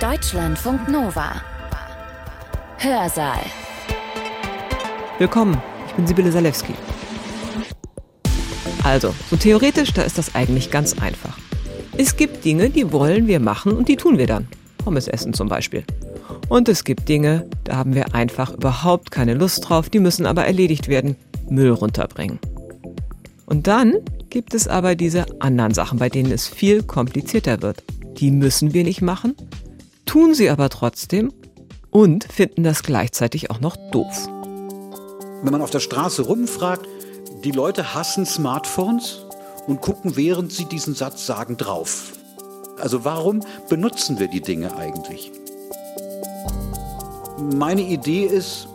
Deutschlandfunk Nova. Hörsaal. Willkommen, ich bin Sibylle Salewski. Also, so theoretisch, da ist das eigentlich ganz einfach. Es gibt Dinge, die wollen wir machen und die tun wir dann. Pommes essen zum Beispiel. Und es gibt Dinge, da haben wir einfach überhaupt keine Lust drauf, die müssen aber erledigt werden. Müll runterbringen. Und dann gibt es aber diese anderen Sachen, bei denen es viel komplizierter wird. Die müssen wir nicht machen, tun sie aber trotzdem und finden das gleichzeitig auch noch doof. Wenn man auf der Straße rumfragt, die Leute hassen Smartphones und gucken, während sie diesen Satz sagen, drauf. Also warum benutzen wir die Dinge eigentlich? Meine Idee ist,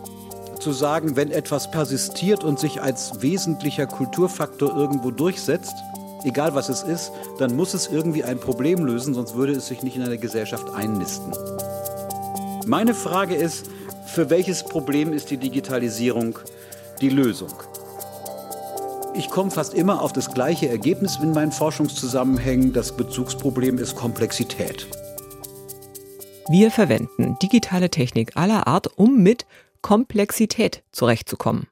zu sagen, wenn etwas persistiert und sich als wesentlicher Kulturfaktor irgendwo durchsetzt, egal was es ist, dann muss es irgendwie ein Problem lösen, sonst würde es sich nicht in eine Gesellschaft einnisten. Meine Frage ist, für welches Problem ist die Digitalisierung die Lösung? Ich komme fast immer auf das gleiche Ergebnis in meinen Forschungszusammenhängen. Das Bezugsproblem ist Komplexität. Wir verwenden digitale Technik aller Art, um mit Komplexität zurechtzukommen.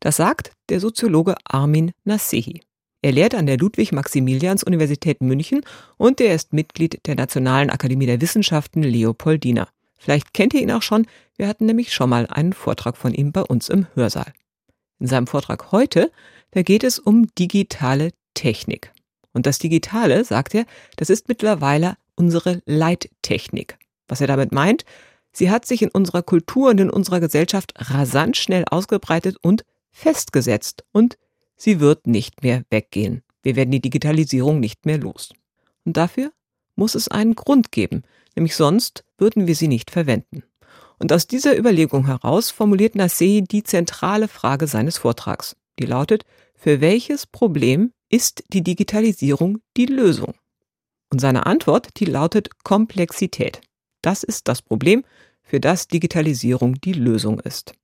Das sagt der Soziologe Armin Nasehi. Er lehrt an der Ludwig-Maximilians-Universität München und er ist Mitglied der Nationalen Akademie der Wissenschaften Leopoldina. Vielleicht kennt ihr ihn auch schon, wir hatten nämlich schon mal einen Vortrag von ihm bei uns im Hörsaal. In seinem Vortrag heute, da geht es um digitale Technik. Und das Digitale, sagt er, das ist mittlerweile unsere Leittechnik. Was er damit meint, Sie hat sich in unserer Kultur und in unserer Gesellschaft rasant schnell ausgebreitet und festgesetzt und sie wird nicht mehr weggehen. Wir werden die Digitalisierung nicht mehr los. Und dafür muss es einen Grund geben, nämlich sonst würden wir sie nicht verwenden. Und aus dieser Überlegung heraus formuliert Nassei die zentrale Frage seines Vortrags, die lautet, für welches Problem ist die Digitalisierung die Lösung? Und seine Antwort, die lautet Komplexität. Das ist das Problem, für das Digitalisierung die Lösung ist.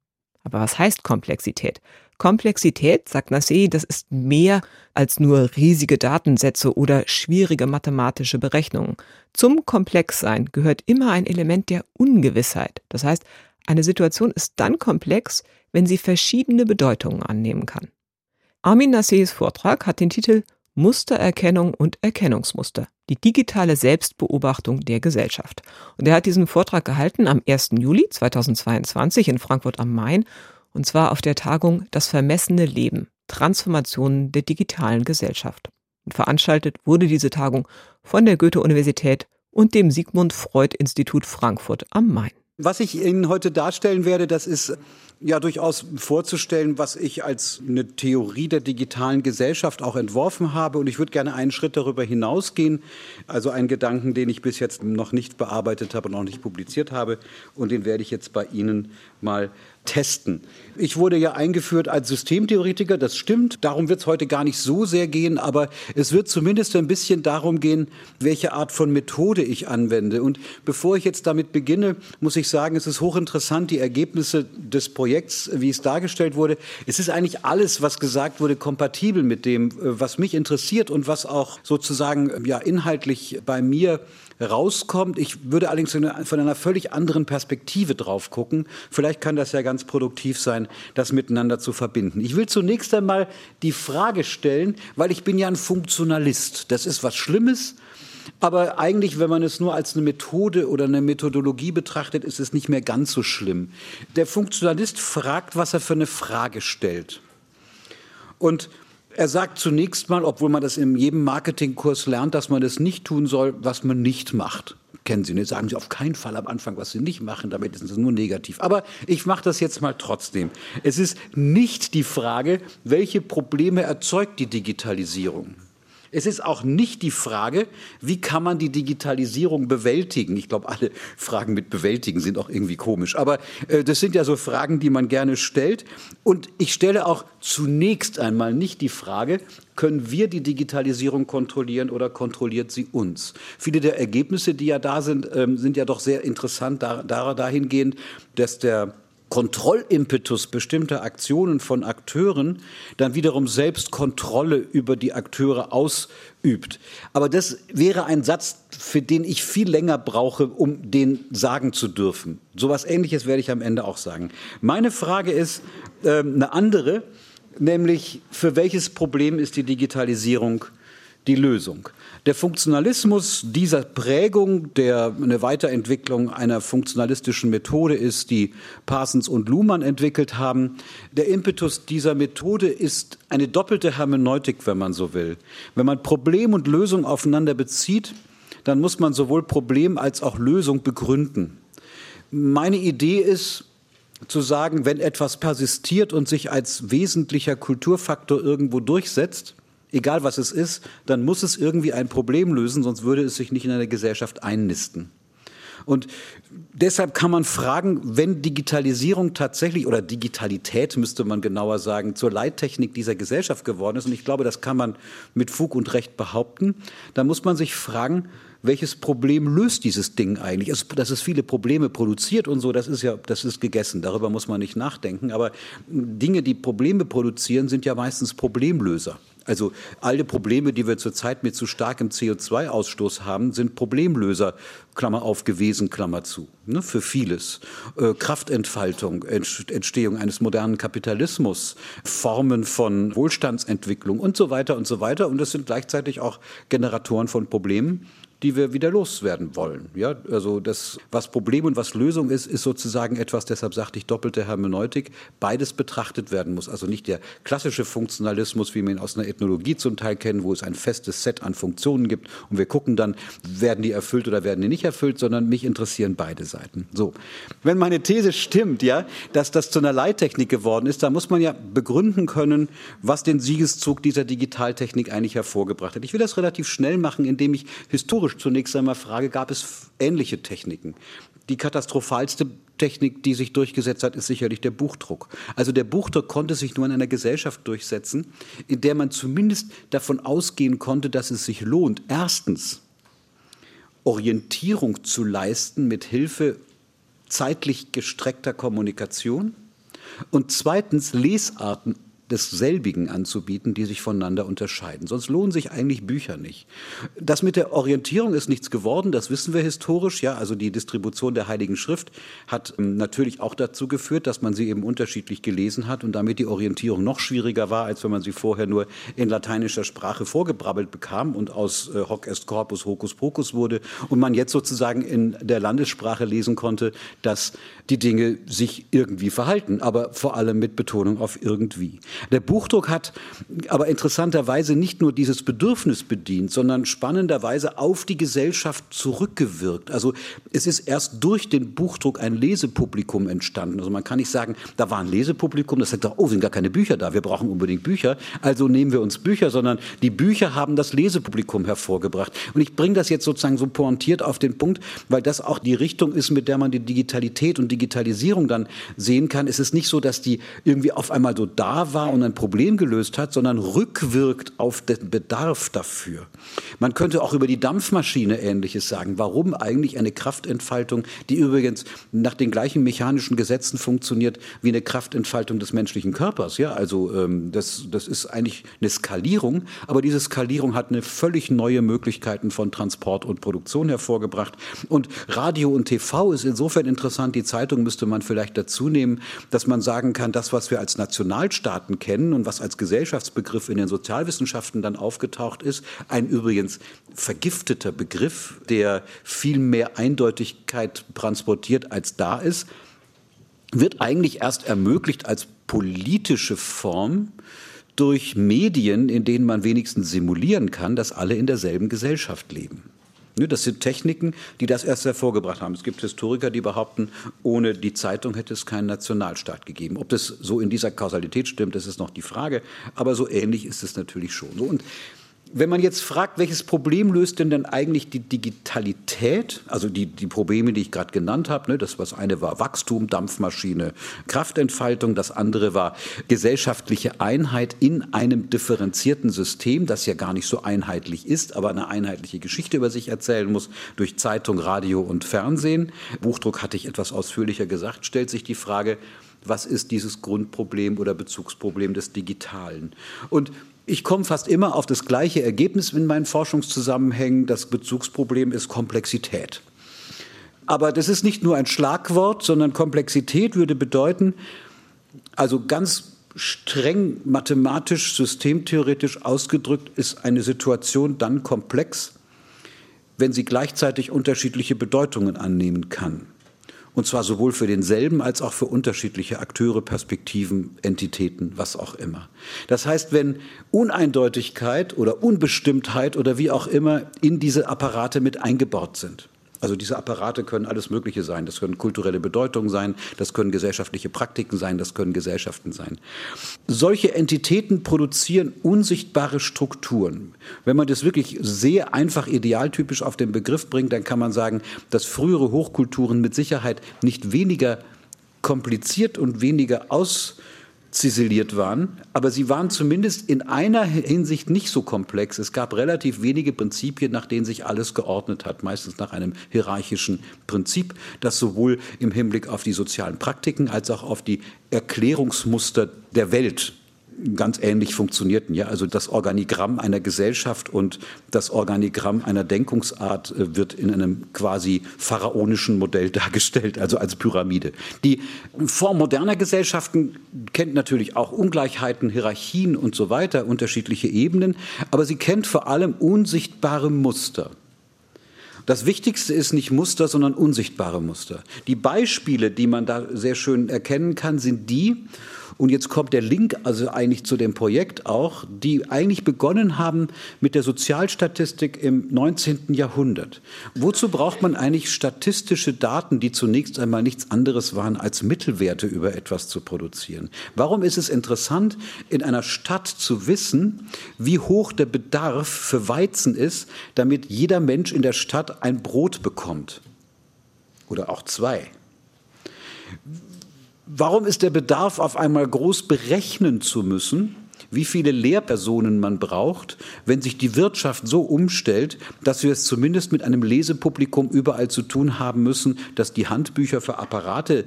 Aber was heißt Komplexität? Komplexität, sagt Nassé, das ist mehr als nur riesige Datensätze oder schwierige mathematische Berechnungen. Zum Komplexsein gehört immer ein Element der Ungewissheit. Das heißt, eine Situation ist dann komplex, wenn sie verschiedene Bedeutungen annehmen kann. Armin Nassés Vortrag hat den Titel Mustererkennung und Erkennungsmuster, die digitale Selbstbeobachtung der Gesellschaft. Und er hat diesen Vortrag gehalten am 1. Juli 2022 in Frankfurt am Main, und zwar auf der Tagung Das vermessene Leben, Transformationen der digitalen Gesellschaft. Und veranstaltet wurde diese Tagung von der Goethe-Universität und dem Sigmund Freud Institut Frankfurt am Main. Was ich Ihnen heute darstellen werde, das ist ja durchaus vorzustellen, was ich als eine Theorie der digitalen Gesellschaft auch entworfen habe. Und ich würde gerne einen Schritt darüber hinausgehen. Also einen Gedanken, den ich bis jetzt noch nicht bearbeitet habe, noch nicht publiziert habe. Und den werde ich jetzt bei Ihnen mal testen. Ich wurde ja eingeführt als Systemtheoretiker, das stimmt. Darum wird es heute gar nicht so sehr gehen, aber es wird zumindest ein bisschen darum gehen, welche Art von Methode ich anwende. Und bevor ich jetzt damit beginne, muss ich sagen, es ist hochinteressant, die Ergebnisse des Projekts, wie es dargestellt wurde. Es ist eigentlich alles, was gesagt wurde, kompatibel mit dem, was mich interessiert und was auch sozusagen ja inhaltlich bei mir rauskommt. Ich würde allerdings von einer völlig anderen Perspektive drauf gucken. Vielleicht kann das ja ganz produktiv sein, das miteinander zu verbinden. Ich will zunächst einmal die Frage stellen, weil ich bin ja ein Funktionalist. Das ist was Schlimmes. Aber eigentlich, wenn man es nur als eine Methode oder eine Methodologie betrachtet, ist es nicht mehr ganz so schlimm. Der Funktionalist fragt, was er für eine Frage stellt. Und er sagt zunächst mal, obwohl man das in jedem Marketingkurs lernt, dass man das nicht tun soll, was man nicht macht. Kennen Sie nicht? Sagen Sie auf keinen Fall am Anfang, was Sie nicht machen, damit ist es nur negativ. Aber ich mache das jetzt mal trotzdem. Es ist nicht die Frage, welche Probleme erzeugt die Digitalisierung. Es ist auch nicht die Frage, wie kann man die Digitalisierung bewältigen. Ich glaube, alle Fragen mit bewältigen sind auch irgendwie komisch. Aber äh, das sind ja so Fragen, die man gerne stellt. Und ich stelle auch zunächst einmal nicht die Frage, können wir die Digitalisierung kontrollieren oder kontrolliert sie uns? Viele der Ergebnisse, die ja da sind, ähm, sind ja doch sehr interessant da, da, dahingehend, dass der Kontrollimpetus bestimmter Aktionen von Akteuren dann wiederum selbst Kontrolle über die Akteure ausübt. Aber das wäre ein Satz, für den ich viel länger brauche, um den sagen zu dürfen. So etwas Ähnliches werde ich am Ende auch sagen. Meine Frage ist äh, eine andere, nämlich für welches Problem ist die Digitalisierung die Lösung? Der Funktionalismus dieser Prägung, der eine Weiterentwicklung einer funktionalistischen Methode ist, die Parsons und Luhmann entwickelt haben, der Impetus dieser Methode ist eine doppelte Hermeneutik, wenn man so will. Wenn man Problem und Lösung aufeinander bezieht, dann muss man sowohl Problem als auch Lösung begründen. Meine Idee ist, zu sagen, wenn etwas persistiert und sich als wesentlicher Kulturfaktor irgendwo durchsetzt, egal was es ist, dann muss es irgendwie ein Problem lösen, sonst würde es sich nicht in einer Gesellschaft einnisten. Und deshalb kann man fragen, wenn Digitalisierung tatsächlich oder Digitalität müsste man genauer sagen, zur Leittechnik dieser Gesellschaft geworden ist, und ich glaube, das kann man mit Fug und Recht behaupten, dann muss man sich fragen, welches Problem löst dieses Ding eigentlich? Also, dass es viele Probleme produziert und so, das ist ja, das ist gegessen. Darüber muss man nicht nachdenken. Aber Dinge, die Probleme produzieren, sind ja meistens Problemlöser. Also alle Probleme, die wir zurzeit mit zu starkem CO2-Ausstoß haben, sind Problemlöser, Klammer auf gewesen, Klammer zu, ne, für vieles. Äh, Kraftentfaltung, Entstehung eines modernen Kapitalismus, Formen von Wohlstandsentwicklung und so weiter und so weiter. Und das sind gleichzeitig auch Generatoren von Problemen, die wir wieder loswerden wollen. Ja, also das, was Problem und was Lösung ist, ist sozusagen etwas, deshalb sagte ich doppelte Hermeneutik, beides betrachtet werden muss. Also nicht der klassische Funktionalismus, wie wir ihn aus einer Ethnologie zum Teil kennen, wo es ein festes Set an Funktionen gibt und wir gucken dann, werden die erfüllt oder werden die nicht erfüllt, sondern mich interessieren beide Seiten. So. Wenn meine These stimmt, ja, dass das zu einer Leittechnik geworden ist, dann muss man ja begründen können, was den Siegeszug dieser Digitaltechnik eigentlich hervorgebracht hat. Ich will das relativ schnell machen, indem ich historisch historisch zunächst einmal frage, gab es ähnliche Techniken? Die katastrophalste Technik, die sich durchgesetzt hat, ist sicherlich der Buchdruck. Also der Buchdruck konnte sich nur in einer Gesellschaft durchsetzen, in der man zumindest davon ausgehen konnte, dass es sich lohnt, erstens Orientierung zu leisten mit Hilfe zeitlich gestreckter Kommunikation und zweitens Lesarten desselbigen anzubieten, die sich voneinander unterscheiden. Sonst lohnen sich eigentlich Bücher nicht. Das mit der Orientierung ist nichts geworden, das wissen wir historisch. Ja, also die Distribution der Heiligen Schrift hat ähm, natürlich auch dazu geführt, dass man sie eben unterschiedlich gelesen hat und damit die Orientierung noch schwieriger war, als wenn man sie vorher nur in lateinischer Sprache vorgebrabbelt bekam und aus äh, Hoc est corpus hocus pocus wurde und man jetzt sozusagen in der Landessprache lesen konnte, dass die Dinge sich irgendwie verhalten, aber vor allem mit Betonung auf irgendwie. Der Buchdruck hat aber interessanterweise nicht nur dieses Bedürfnis bedient, sondern spannenderweise auf die Gesellschaft zurückgewirkt. Also es ist erst durch den Buchdruck ein Lesepublikum entstanden. Also man kann nicht sagen, da war ein Lesepublikum, das sagt oh, sind gar keine Bücher da, wir brauchen unbedingt Bücher, also nehmen wir uns Bücher, sondern die Bücher haben das Lesepublikum hervorgebracht. Und ich bringe das jetzt sozusagen so pointiert auf den Punkt, weil das auch die Richtung ist, mit der man die Digitalität und Digitalisierung dann sehen kann. Es ist nicht so, dass die irgendwie auf einmal so da war und ein Problem gelöst hat, sondern rückwirkt auf den Bedarf dafür. Man könnte auch über die Dampfmaschine Ähnliches sagen. Warum eigentlich eine Kraftentfaltung, die übrigens nach den gleichen mechanischen Gesetzen funktioniert wie eine Kraftentfaltung des menschlichen Körpers? Ja, also ähm, das, das ist eigentlich eine Skalierung, aber diese Skalierung hat eine völlig neue Möglichkeiten von Transport und Produktion hervorgebracht. Und Radio und TV ist insofern interessant. Die Zeitung müsste man vielleicht dazu nehmen, dass man sagen kann, das, was wir als Nationalstaaten kennen und was als Gesellschaftsbegriff in den Sozialwissenschaften dann aufgetaucht ist, ein übrigens vergifteter Begriff, der viel mehr Eindeutigkeit transportiert, als da ist, wird eigentlich erst ermöglicht als politische Form durch Medien, in denen man wenigstens simulieren kann, dass alle in derselben Gesellschaft leben. Ne, das sind Techniken, die das erst hervorgebracht haben. Es gibt Historiker, die behaupten, ohne die Zeitung hätte es keinen Nationalstaat gegeben. Ob das so in dieser Kausalität stimmt, das ist noch die Frage. Aber so ähnlich ist es natürlich schon. Und Wenn man jetzt fragt, welches Problem löst denn dann eigentlich die Digitalität, also die, die Probleme, die ich gerade genannt habe, ne, das was eine war Wachstum, Dampfmaschine, Kraftentfaltung, das andere war gesellschaftliche Einheit in einem differenzierten System, das ja gar nicht so einheitlich ist, aber eine einheitliche Geschichte über sich erzählen muss durch Zeitung, Radio und Fernsehen. Buchdruck hatte ich etwas ausführlicher gesagt, stellt sich die Frage, was ist dieses Grundproblem oder Bezugsproblem des Digitalen? Und ich komme fast immer auf das gleiche Ergebnis in meinen Forschungszusammenhängen. Das Bezugsproblem ist Komplexität. Aber das ist nicht nur ein Schlagwort, sondern Komplexität würde bedeuten, also ganz streng mathematisch, systemtheoretisch ausgedrückt, ist eine Situation dann komplex, wenn sie gleichzeitig unterschiedliche Bedeutungen annehmen kann. Und zwar sowohl für denselben als auch für unterschiedliche Akteure, Perspektiven, Entitäten, was auch immer. Das heißt, wenn Uneindeutigkeit oder Unbestimmtheit oder wie auch immer in diese Apparate mit eingebaut sind, also diese Apparate können alles Mögliche sein. Das können kulturelle Bedeutungen sein, das können gesellschaftliche Praktiken sein, das können Gesellschaften sein. Solche Entitäten produzieren unsichtbare Strukturen. Wenn man das wirklich sehr einfach idealtypisch auf den Begriff bringt, dann kann man sagen, dass frühere Hochkulturen mit Sicherheit nicht weniger kompliziert und weniger aus ziseliert waren, aber sie waren zumindest in einer Hinsicht nicht so komplex. Es gab relativ wenige Prinzipien, nach denen sich alles geordnet hat, meistens nach einem hierarchischen Prinzip, das sowohl im Hinblick auf die sozialen Praktiken als auch auf die Erklärungsmuster der Welt ganz ähnlich funktionierten. Ja? Also das Organigramm einer Gesellschaft und das Organigramm einer Denkungsart äh, wird in einem quasi pharaonischen Modell dargestellt, also als Pyramide. Die Form moderner Gesellschaften kennt natürlich auch Ungleichheiten, Hierarchien und so weiter, unterschiedliche Ebenen, aber sie kennt vor allem unsichtbare Muster. Das Wichtigste ist nicht Muster, sondern unsichtbare Muster. Die Beispiele, die man da sehr schön erkennen kann, sind die, und jetzt kommt der Link also eigentlich zu dem Projekt auch, die eigentlich begonnen haben mit der Sozialstatistik im 19. Jahrhundert. Wozu braucht man eigentlich statistische Daten, die zunächst einmal nichts anderes waren, als Mittelwerte über etwas zu produzieren? Warum ist es interessant, in einer Stadt zu wissen, wie hoch der Bedarf für Weizen ist, damit jeder Mensch in der Stadt ein Brot bekommt? Oder auch zwei. Warum ist der Bedarf auf einmal groß berechnen zu müssen? wie viele Lehrpersonen man braucht, wenn sich die Wirtschaft so umstellt, dass wir es zumindest mit einem Lesepublikum überall zu tun haben müssen, das die Handbücher für Apparate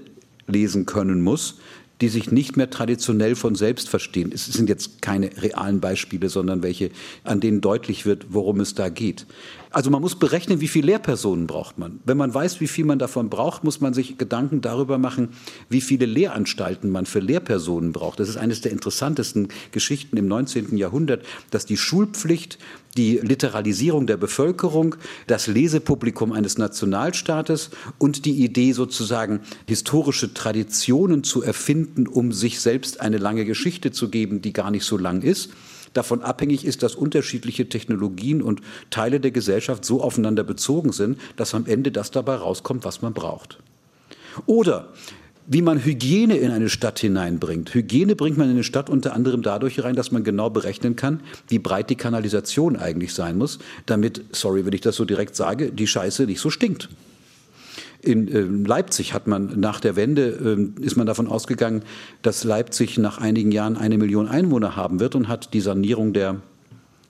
lesen können muss, die sich nicht mehr traditionell von selbst verstehen. Es sind jetzt keine realen Beispiele, sondern welche, an denen deutlich wird, worum es da geht. Also man muss berechnen, wie viele Lehrpersonen braucht man. Wenn man weiß, wie viel man davon braucht, muss man sich Gedanken darüber machen, wie viele Lehranstalten man für Lehrpersonen braucht. Das ist eines der interessantesten Geschichten im 19. Jahrhundert, dass die Schulpflicht, die Literalisierung der Bevölkerung, das Lesepublikum eines Nationalstaates und die Idee sozusagen historische Traditionen zu erfinden, um sich selbst eine lange Geschichte zu geben, die gar nicht so lang ist, davon abhängig ist, dass unterschiedliche Technologien und Teile der Gesellschaft so aufeinander bezogen sind, dass am Ende das dabei rauskommt, was man braucht. Oder wie man Hygiene in eine Stadt hineinbringt. Hygiene bringt man in eine Stadt unter anderem dadurch rein, dass man genau berechnen kann, wie breit die Kanalisation eigentlich sein muss, damit, sorry, wenn ich das so direkt sage, die Scheiße nicht so stinkt. In äh, Leipzig hat man nach der Wende, äh, ist man davon ausgegangen, dass Leipzig nach einigen Jahren eine Million Einwohner haben wird und hat die Sanierung der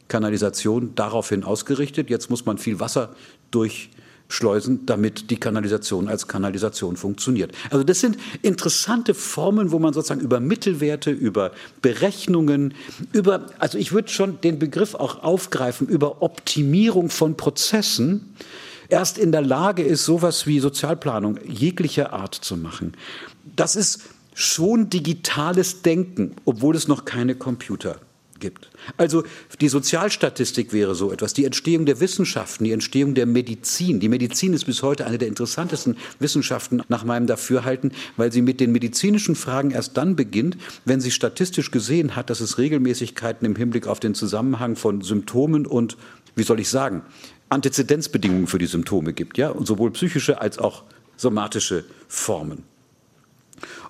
Kanalisation daraufhin ausgerichtet. Jetzt muss man viel Wasser durchschleusen, damit die Kanalisation als Kanalisation funktioniert. Also das sind interessante Formen, wo man sozusagen über Mittelwerte, über Berechnungen, über, also ich würde schon den Begriff auch aufgreifen, über Optimierung von Prozessen, erst in der Lage ist, sowas wie Sozialplanung jeglicher Art zu machen. Das ist schon digitales Denken, obwohl es noch keine Computer gibt. Also die Sozialstatistik wäre so etwas, die Entstehung der Wissenschaften, die Entstehung der Medizin. Die Medizin ist bis heute eine der interessantesten Wissenschaften nach meinem Dafürhalten, weil sie mit den medizinischen Fragen erst dann beginnt, wenn sie statistisch gesehen hat, dass es Regelmäßigkeiten im Hinblick auf den Zusammenhang von Symptomen und, wie soll ich sagen, Antizidenzbedingungen für die Symptome gibt, ja, und sowohl psychische als auch somatische Formen.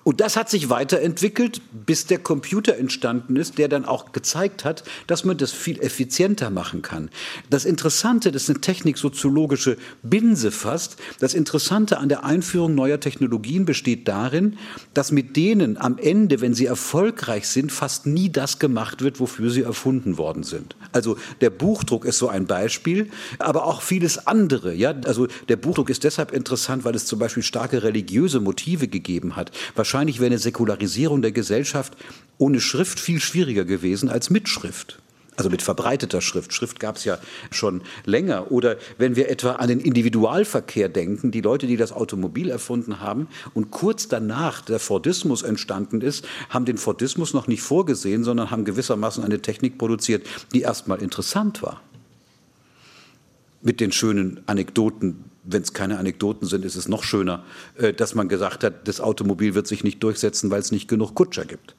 Und das hat sich weiterentwickelt, bis der Computer entstanden ist, der dann auch gezeigt hat, dass man das viel effizienter machen kann. Das Interessante, das ist eine techniksoziologische Binse fast, das Interessante an der Einführung neuer Technologien besteht darin, dass mit denen am Ende, wenn sie erfolgreich sind, fast nie das gemacht wird, wofür sie erfunden worden sind. Also der Buchdruck ist so ein Beispiel, aber auch vieles andere. Ja? Also der Buchdruck ist deshalb interessant, weil es zum Beispiel starke religiöse Motive gegeben hat. Wahrscheinlich wäre eine Säkularisierung der Gesellschaft ohne Schrift viel schwieriger gewesen als mit Schrift. Also mit verbreiteter Schrift. Schrift gab es ja schon länger. Oder wenn wir etwa an den Individualverkehr denken, die Leute, die das Automobil erfunden haben und kurz danach der Fordismus entstanden ist, haben den Fordismus noch nicht vorgesehen, sondern haben gewissermaßen eine Technik produziert, die erstmal interessant war. Mit den schönen Anekdoten wenn es keine Anekdoten sind, ist es noch schöner, äh, dass man gesagt hat, das Automobil wird sich nicht durchsetzen, weil es nicht genug Kutscher gibt.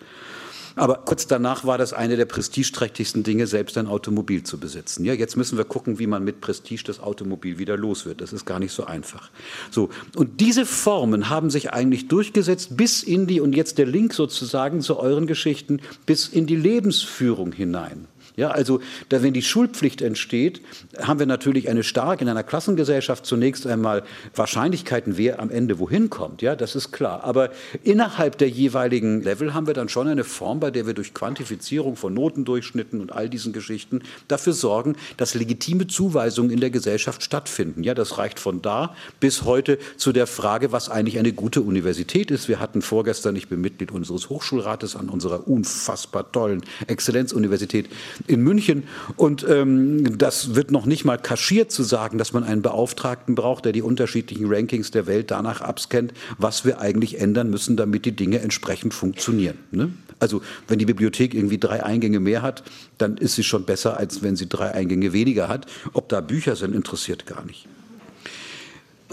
Aber kurz danach war das eine der prestigeträchtigsten Dinge, selbst ein Automobil zu besitzen. Ja, jetzt müssen wir gucken, wie man mit Prestige das Automobil wieder los wird. Das ist gar nicht so einfach. So. Und diese Formen haben sich eigentlich durchgesetzt bis in die, und jetzt der Link sozusagen zu euren Geschichten, bis in die Lebensführung hinein. Ja, also da, wenn die Schulpflicht entsteht, haben wir natürlich eine stark in einer Klassengesellschaft zunächst einmal Wahrscheinlichkeiten, wer am Ende wohin kommt. Ja, das ist klar. Aber innerhalb der jeweiligen Level haben wir dann schon eine Form, bei der wir durch Quantifizierung von Notendurchschnitten und all diesen Geschichten dafür sorgen, dass legitime Zuweisungen in der Gesellschaft stattfinden. Ja, das reicht von da bis heute zu der Frage, was eigentlich eine gute Universität ist. Wir hatten vorgestern, ich bin Mitglied unseres Hochschulrates an unserer unfassbar tollen Exzellenzuniversität in München. Und ähm, das wird noch nicht mal kaschiert zu sagen, dass man einen Beauftragten braucht, der die unterschiedlichen Rankings der Welt danach abscannt, was wir eigentlich ändern müssen, damit die Dinge entsprechend funktionieren. Ne? Also wenn die Bibliothek irgendwie drei Eingänge mehr hat, dann ist sie schon besser, als wenn sie drei Eingänge weniger hat. Ob da Bücher sind, interessiert gar nicht.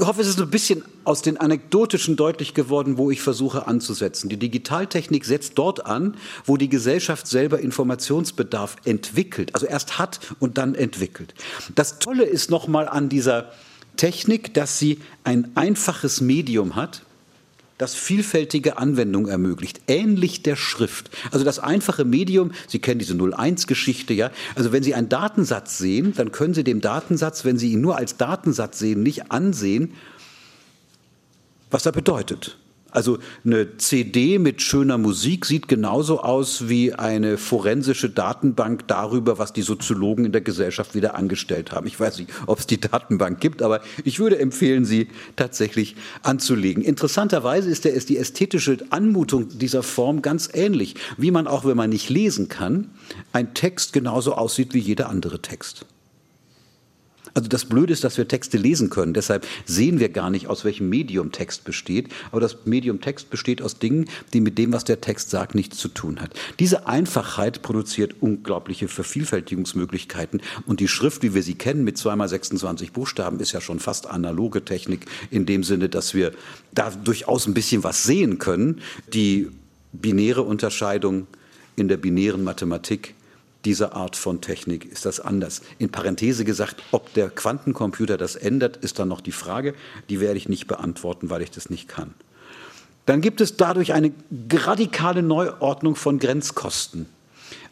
Ich hoffe, es ist ein bisschen aus den Anekdotischen deutlich geworden, wo ich versuche anzusetzen. Die Digitaltechnik setzt dort an, wo die Gesellschaft selber Informationsbedarf entwickelt, also erst hat und dann entwickelt. Das Tolle ist nochmal an dieser Technik, dass sie ein einfaches Medium hat, das vielfältige Anwendung ermöglicht, ähnlich der Schrift. Also das einfache Medium, Sie kennen diese 01-Geschichte, ja. Also wenn Sie einen Datensatz sehen, dann können Sie dem Datensatz, wenn Sie ihn nur als Datensatz sehen, nicht ansehen, was er bedeutet. Also eine CD mit schöner Musik sieht genauso aus wie eine forensische Datenbank darüber, was die Soziologen in der Gesellschaft wieder angestellt haben. Ich weiß nicht, ob es die Datenbank gibt, aber ich würde empfehlen, sie tatsächlich anzulegen. Interessanterweise ist, der, ist die ästhetische Anmutung dieser Form ganz ähnlich, wie man auch, wenn man nicht lesen kann, ein Text genauso aussieht wie jeder andere Text. Also das Blöde ist, dass wir Texte lesen können. Deshalb sehen wir gar nicht, aus welchem Medium Text besteht. Aber das Medium Text besteht aus Dingen, die mit dem, was der Text sagt, nichts zu tun hat. Diese Einfachheit produziert unglaubliche Vervielfältigungsmöglichkeiten. Und die Schrift, wie wir sie kennen, mit zweimal 26 Buchstaben, ist ja schon fast analoge Technik in dem Sinne, dass wir da durchaus ein bisschen was sehen können. Die binäre Unterscheidung in der binären Mathematik dieser Art von Technik ist das anders. In Parenthese gesagt, ob der Quantencomputer das ändert, ist dann noch die Frage. Die werde ich nicht beantworten, weil ich das nicht kann. Dann gibt es dadurch eine radikale Neuordnung von Grenzkosten.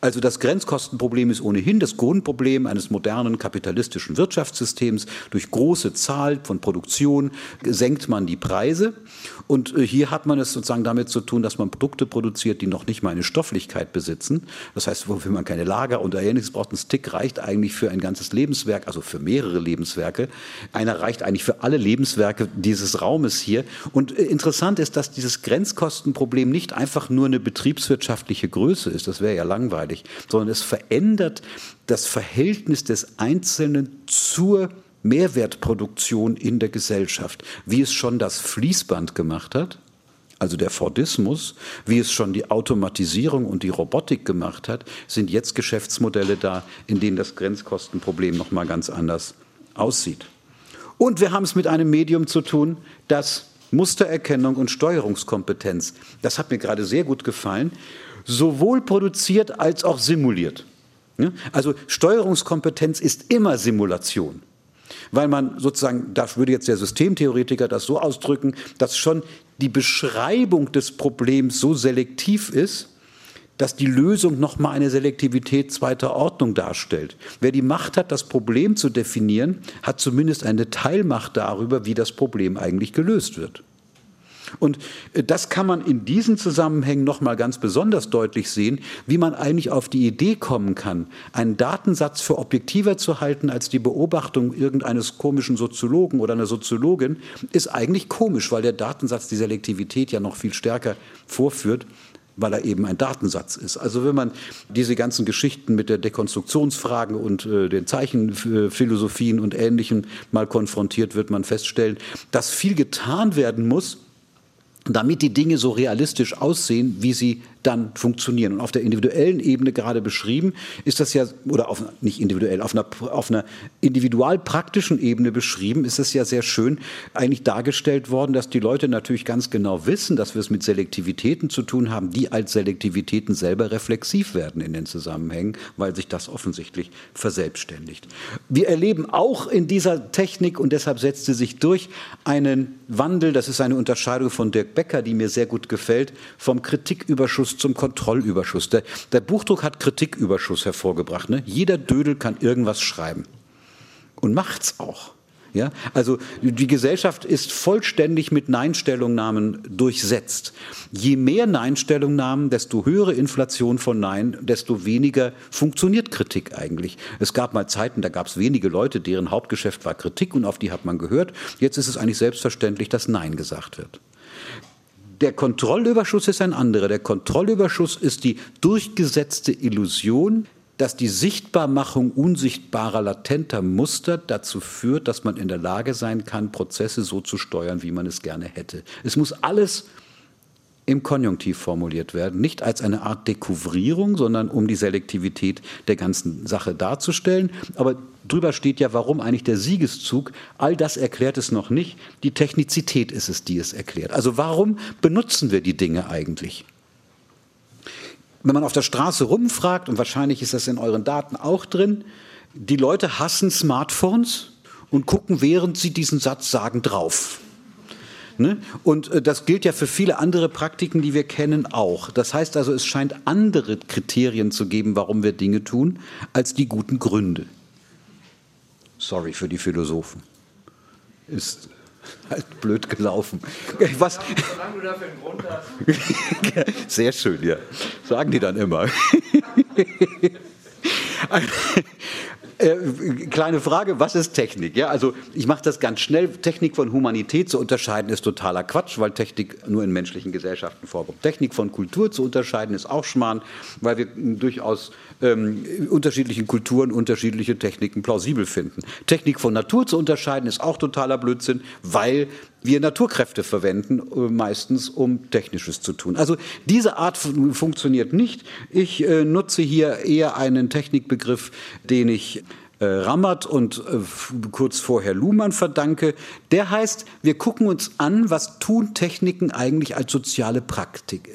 Also das Grenzkostenproblem ist ohnehin das Grundproblem eines modernen kapitalistischen Wirtschaftssystems. Durch große Zahl von Produktion senkt man die Preise. Und äh, hier hat man es sozusagen damit zu tun, dass man Produkte produziert, die noch nicht mal eine Stofflichkeit besitzen. Das heißt, wofür man keine Lager und ähnliches braucht. Ein Stick reicht eigentlich für ein ganzes Lebenswerk, also für mehrere Lebenswerke. Einer reicht eigentlich für alle Lebenswerke dieses Raumes hier. Und äh, interessant ist, dass dieses Grenzkostenproblem nicht einfach nur eine betriebswirtschaftliche Größe ist. Das wäre ja langweilig, sondern es verändert das Verhältnis des Einzelnen zur Mehrwertproduktion in der Gesellschaft, wie es schon das Fließband gemacht hat, also der Fordismus, wie es schon die Automatisierung und die Robotik gemacht hat, sind jetzt Geschäftsmodelle da, in denen das Grenzkostenproblem noch mal ganz anders aussieht. Und wir haben es mit einem Medium zu tun, das Mustererkennung und Steuerungskompetenz, das hat mir gerade sehr gut gefallen, sowohl produziert als auch simuliert. Also Steuerungskompetenz ist immer Simulation weil man sozusagen, da würde jetzt der Systemtheoretiker das so ausdrücken, dass schon die Beschreibung des Problems so selektiv ist, dass die Lösung nochmal eine Selektivität zweiter Ordnung darstellt. Wer die Macht hat, das Problem zu definieren, hat zumindest eine Teilmacht darüber, wie das Problem eigentlich gelöst wird. Und äh, das kann man in diesen Zusammenhängen noch mal ganz besonders deutlich sehen, wie man eigentlich auf die Idee kommen kann, einen Datensatz für objektiver zu halten als die Beobachtung irgendeines komischen Soziologen oder einer Soziologin, ist eigentlich komisch, weil der Datensatz die Selektivität ja noch viel stärker vorführt weil er eben ein Datensatz ist. Also wenn man diese ganzen Geschichten mit der Dekonstruktionsfragen und äh, den Zeichenphilosophien und Ähnlichem mal konfrontiert, wird man feststellen, dass viel getan werden muss, damit die Dinge so realistisch aussehen, wie sie dann funktionieren. Und auf der individuellen Ebene gerade beschrieben ist das ja, oder auf, nicht individuell, auf einer, auf einer individualpraktischen Ebene beschrieben, ist es ja sehr schön eigentlich dargestellt worden, dass die Leute natürlich ganz genau wissen, dass wir es mit Selektivitäten zu tun haben, die als Selektivitäten selber reflexiv werden in den Zusammenhängen, weil sich das offensichtlich verselbstständigt. Wir erleben auch in dieser Technik, und deshalb setzt sie sich durch, einen Wandel, das ist eine Unterscheidung von Dirk Becker, die mir sehr gut gefällt, vom Kritiküberschuss zum Kontrollüberschuss. Der, der Buchdruck hat Kritiküberschuss hervorgebracht. Ne? Jeder Dödel kann irgendwas schreiben und macht's auch. Ja, also die Gesellschaft ist vollständig mit Nein-Stellungnahmen durchsetzt. Je mehr Nein-Stellungnahmen, desto höhere Inflation von Nein, desto weniger funktioniert Kritik eigentlich. Es gab mal Zeiten, da gab es wenige Leute, deren Hauptgeschäft war Kritik und auf die hat man gehört. Jetzt ist es eigentlich selbstverständlich, dass Nein gesagt wird. Der Kontrollüberschuss ist ein anderer. Der Kontrollüberschuss ist die durchgesetzte Illusion, dass die Sichtbarmachung unsichtbarer latenter Muster dazu führt, dass man in der Lage sein kann, Prozesse so zu steuern, wie man es gerne hätte. Es muss alles im Konjunktiv formuliert werden, nicht als eine Art Dekouvrierung, sondern um die Selektivität der ganzen Sache darzustellen. Aber drüber steht ja, warum eigentlich der Siegeszug. All das erklärt es noch nicht. Die Technizität ist es, die es erklärt. Also warum benutzen wir die Dinge eigentlich? Wenn man auf der Straße rumfragt, und wahrscheinlich ist das in euren Daten auch drin, die Leute hassen Smartphones und gucken, während sie diesen Satz sagen, drauf. Ne? Und äh, das gilt ja für viele andere Praktiken, die wir kennen, auch. Das heißt also, es scheint andere Kriterien zu geben, warum wir Dinge tun, als die guten Gründe. Sorry für die Philosophen. Ist halt blöd gelaufen. Was? Solange du dafür einen Grund hast. Sehr schön, ja. Sagen die dann immer. Äh, kleine Frage, was ist Technik? Ja, also ich mache das ganz schnell. Technik von Humanität zu unterscheiden ist totaler Quatsch, weil Technik nur in menschlichen Gesellschaften vorkommt. Technik von Kultur zu unterscheiden ist auch Schmarrn, weil wir durchaus ähm, unterschiedlichen Kulturen unterschiedliche Techniken plausibel finden. Technik von Natur zu unterscheiden ist auch totaler Blödsinn, weil wir Naturkräfte verwenden, äh, meistens um Technisches zu tun. Also diese Art funktioniert nicht. Ich äh, nutze hier eher einen Technikbegriff, den ich äh, Rammert und äh, kurz vorher Luhmann verdanke. Der heißt, wir gucken uns an, was tun Techniken eigentlich als soziale Praktik.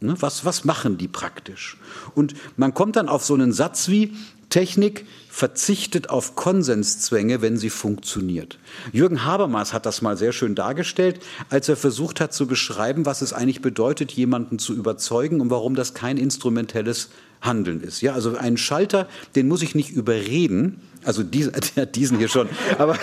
Ne? Was, was machen die praktisch? Und man kommt dann auf so einen Satz wie, Technik verzichtet auf Konsenszwänge, wenn sie funktioniert. Jürgen Habermas hat das mal sehr schön dargestellt, als er versucht hat zu beschreiben, was es eigentlich bedeutet, jemanden zu überzeugen und warum das kein instrumentelles Handeln ist. Ja, also einen Schalter, den muss ich nicht überreden, also diesen, diesen hier schon, aber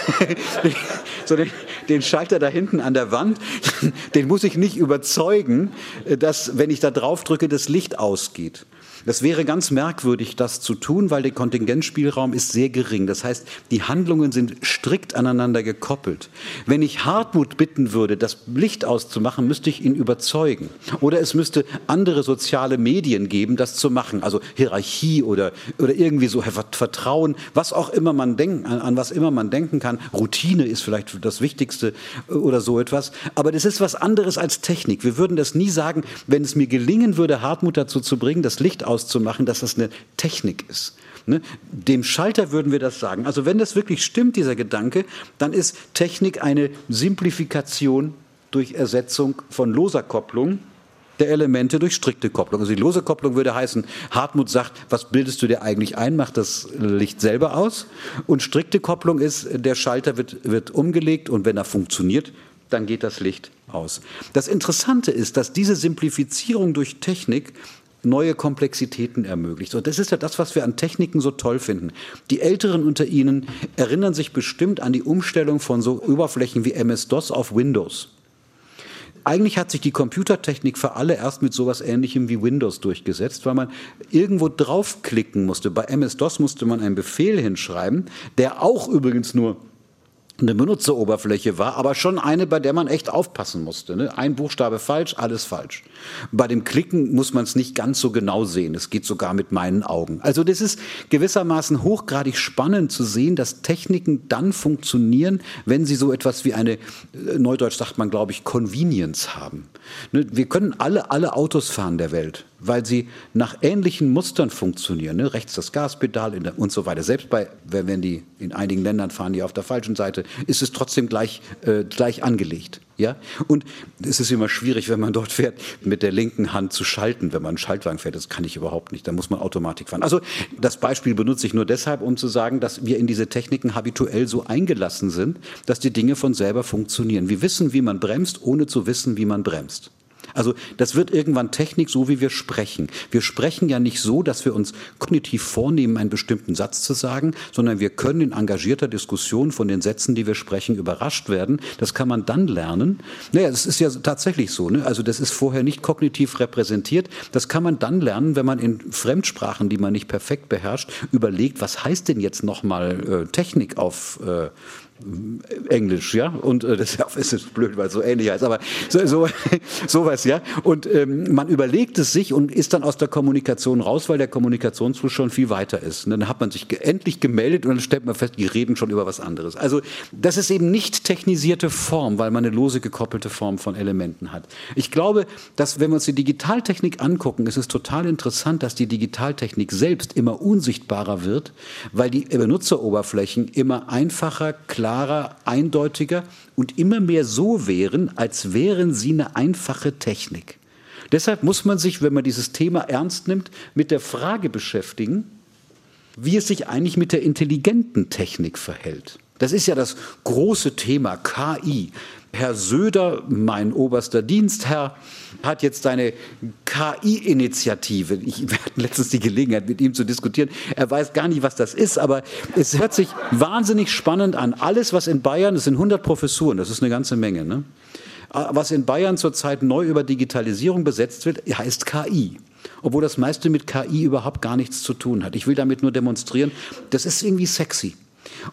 so den, den, Schalter da hinten an der Wand, den muss ich nicht überzeugen, dass, wenn ich da drauf drücke, das Licht ausgeht. Das wäre ganz merkwürdig, das zu tun, weil der Kontingentspielraum ist sehr gering. Das heißt, die Handlungen sind strikt aneinander gekoppelt. Wenn ich Hartmut bitten würde, das Licht auszumachen, müsste ich ihn überzeugen. Oder es müsste andere soziale Medien geben, das zu machen. Also Hierarchie oder, oder irgendwie so Vertrauen, was auch immer man denken, an was immer man denken kann. Routine ist vielleicht das Wichtigste oder so etwas. Aber das ist was anderes als Technik. Wir würden das nie sagen, wenn es mir gelingen würde, Hartmut dazu zu bringen, das Licht auszumachen, dass das eine Technik ist. Ne? Dem Schalter würden wir das sagen. Also wenn das wirklich stimmt, dieser Gedanke, dann ist Technik eine Simplifikation durch Ersetzung von loser Kopplung der Elemente durch strikte Kopplung. Also die lose Kopplung würde heißen, Hartmut sagt, was bildest du dir eigentlich ein, macht das Licht selber aus. Und strikte Kopplung ist, der Schalter wird, wird umgelegt und wenn er funktioniert, dann geht das Licht aus. Das Interessante ist, dass diese Simplifizierung durch Technik neue Komplexitäten ermöglicht. Und das ist ja das, was wir an Techniken so toll finden. Die Älteren unter Ihnen erinnern sich bestimmt an die Umstellung von so Oberflächen wie MS-DOS auf Windows. Eigentlich hat sich die Computertechnik für alle erst mit sowas ähnlichem wie Windows durchgesetzt, weil man irgendwo draufklicken musste. Bei MS-DOS musste man einen Befehl hinschreiben, der auch übrigens nur eine Benutzeroberfläche war, aber schon eine, bei der man echt aufpassen musste. Ne? Ein Buchstabe falsch, alles falsch. Bei dem Klicken muss man es nicht ganz so genau sehen. Es geht sogar mit meinen Augen. Also das ist gewissermaßen hochgradig spannend zu sehen, dass Techniken dann funktionieren, wenn sie so etwas wie eine, äh, neudeutsch sagt man, glaube ich, Convenience haben. Ne? Wir können alle, alle Autos fahren der Welt weil sie nach ähnlichen Mustern funktionieren. Ne? Rechts das Gaspedal der, und so weiter. Selbst bei, wenn die in einigen Ländern fahren, die auf der falschen Seite, ist es trotzdem gleich, äh, gleich angelegt. Ja? Und es ist immer schwierig, wenn man dort fährt, mit der linken Hand zu schalten, wenn man einen Schaltwagen fährt. Das kann ich überhaupt nicht. Da muss man Automatik fahren. Also das Beispiel benutze ich nur deshalb, um zu sagen, dass wir in diese Techniken habituell so eingelassen sind, dass die Dinge von selber funktionieren. Wir wissen, wie man bremst, ohne zu wissen, wie man bremst. Also das wird irgendwann Technik, so wie wir sprechen. Wir sprechen ja nicht so, dass wir uns kognitiv vornehmen, einen bestimmten Satz zu sagen, sondern wir können in engagierter Diskussion von den Sätzen, die wir sprechen, überrascht werden. Das kann man dann lernen. Naja, es ist ja tatsächlich so. Ne? Also das ist vorher nicht kognitiv repräsentiert. Das kann man dann lernen, wenn man in Fremdsprachen, die man nicht perfekt beherrscht, überlegt, was heißt denn jetzt nochmal äh, Technik auf äh, Englisch, ja, und äh, das ist blöd, weil es so ähnlich heißt, aber so, so sowas, ja. Und ähm, man überlegt es sich und ist dann aus der Kommunikation raus, weil der Kommunikationsfluss schon viel weiter ist. Und dann hat man sich ge endlich gemeldet und dann stellt man fest, die reden schon über was anderes. Also das ist eben nicht technisierte Form, weil man eine lose gekoppelte Form von Elementen hat. Ich glaube, dass wenn wir uns die Digitaltechnik angucken, ist es total interessant, dass die Digitaltechnik selbst immer unsichtbarer wird, weil die Benutzeroberflächen immer einfacher, klarer klarer, eindeutiger und immer mehr so wären, als wären sie eine einfache Technik. Deshalb muss man sich, wenn man dieses Thema ernst nimmt, mit der Frage beschäftigen, wie es sich eigentlich mit der intelligenten Technik verhält. Das ist ja das große Thema KI. Herr Söder, mein oberster Dienstherr, hat jetzt seine KI-Initiative. Ich hatte letztens die Gelegenheit, mit ihm zu diskutieren. Er weiß gar nicht, was das ist, aber es hört sich wahnsinnig spannend an. Alles, was in Bayern, das sind 100 Professuren, das ist eine ganze Menge, ne? was in Bayern zurzeit neu über Digitalisierung besetzt wird, heißt KI obwohl das meiste mit KI überhaupt gar nichts zu tun hat. Ich will damit nur demonstrieren, das ist irgendwie sexy.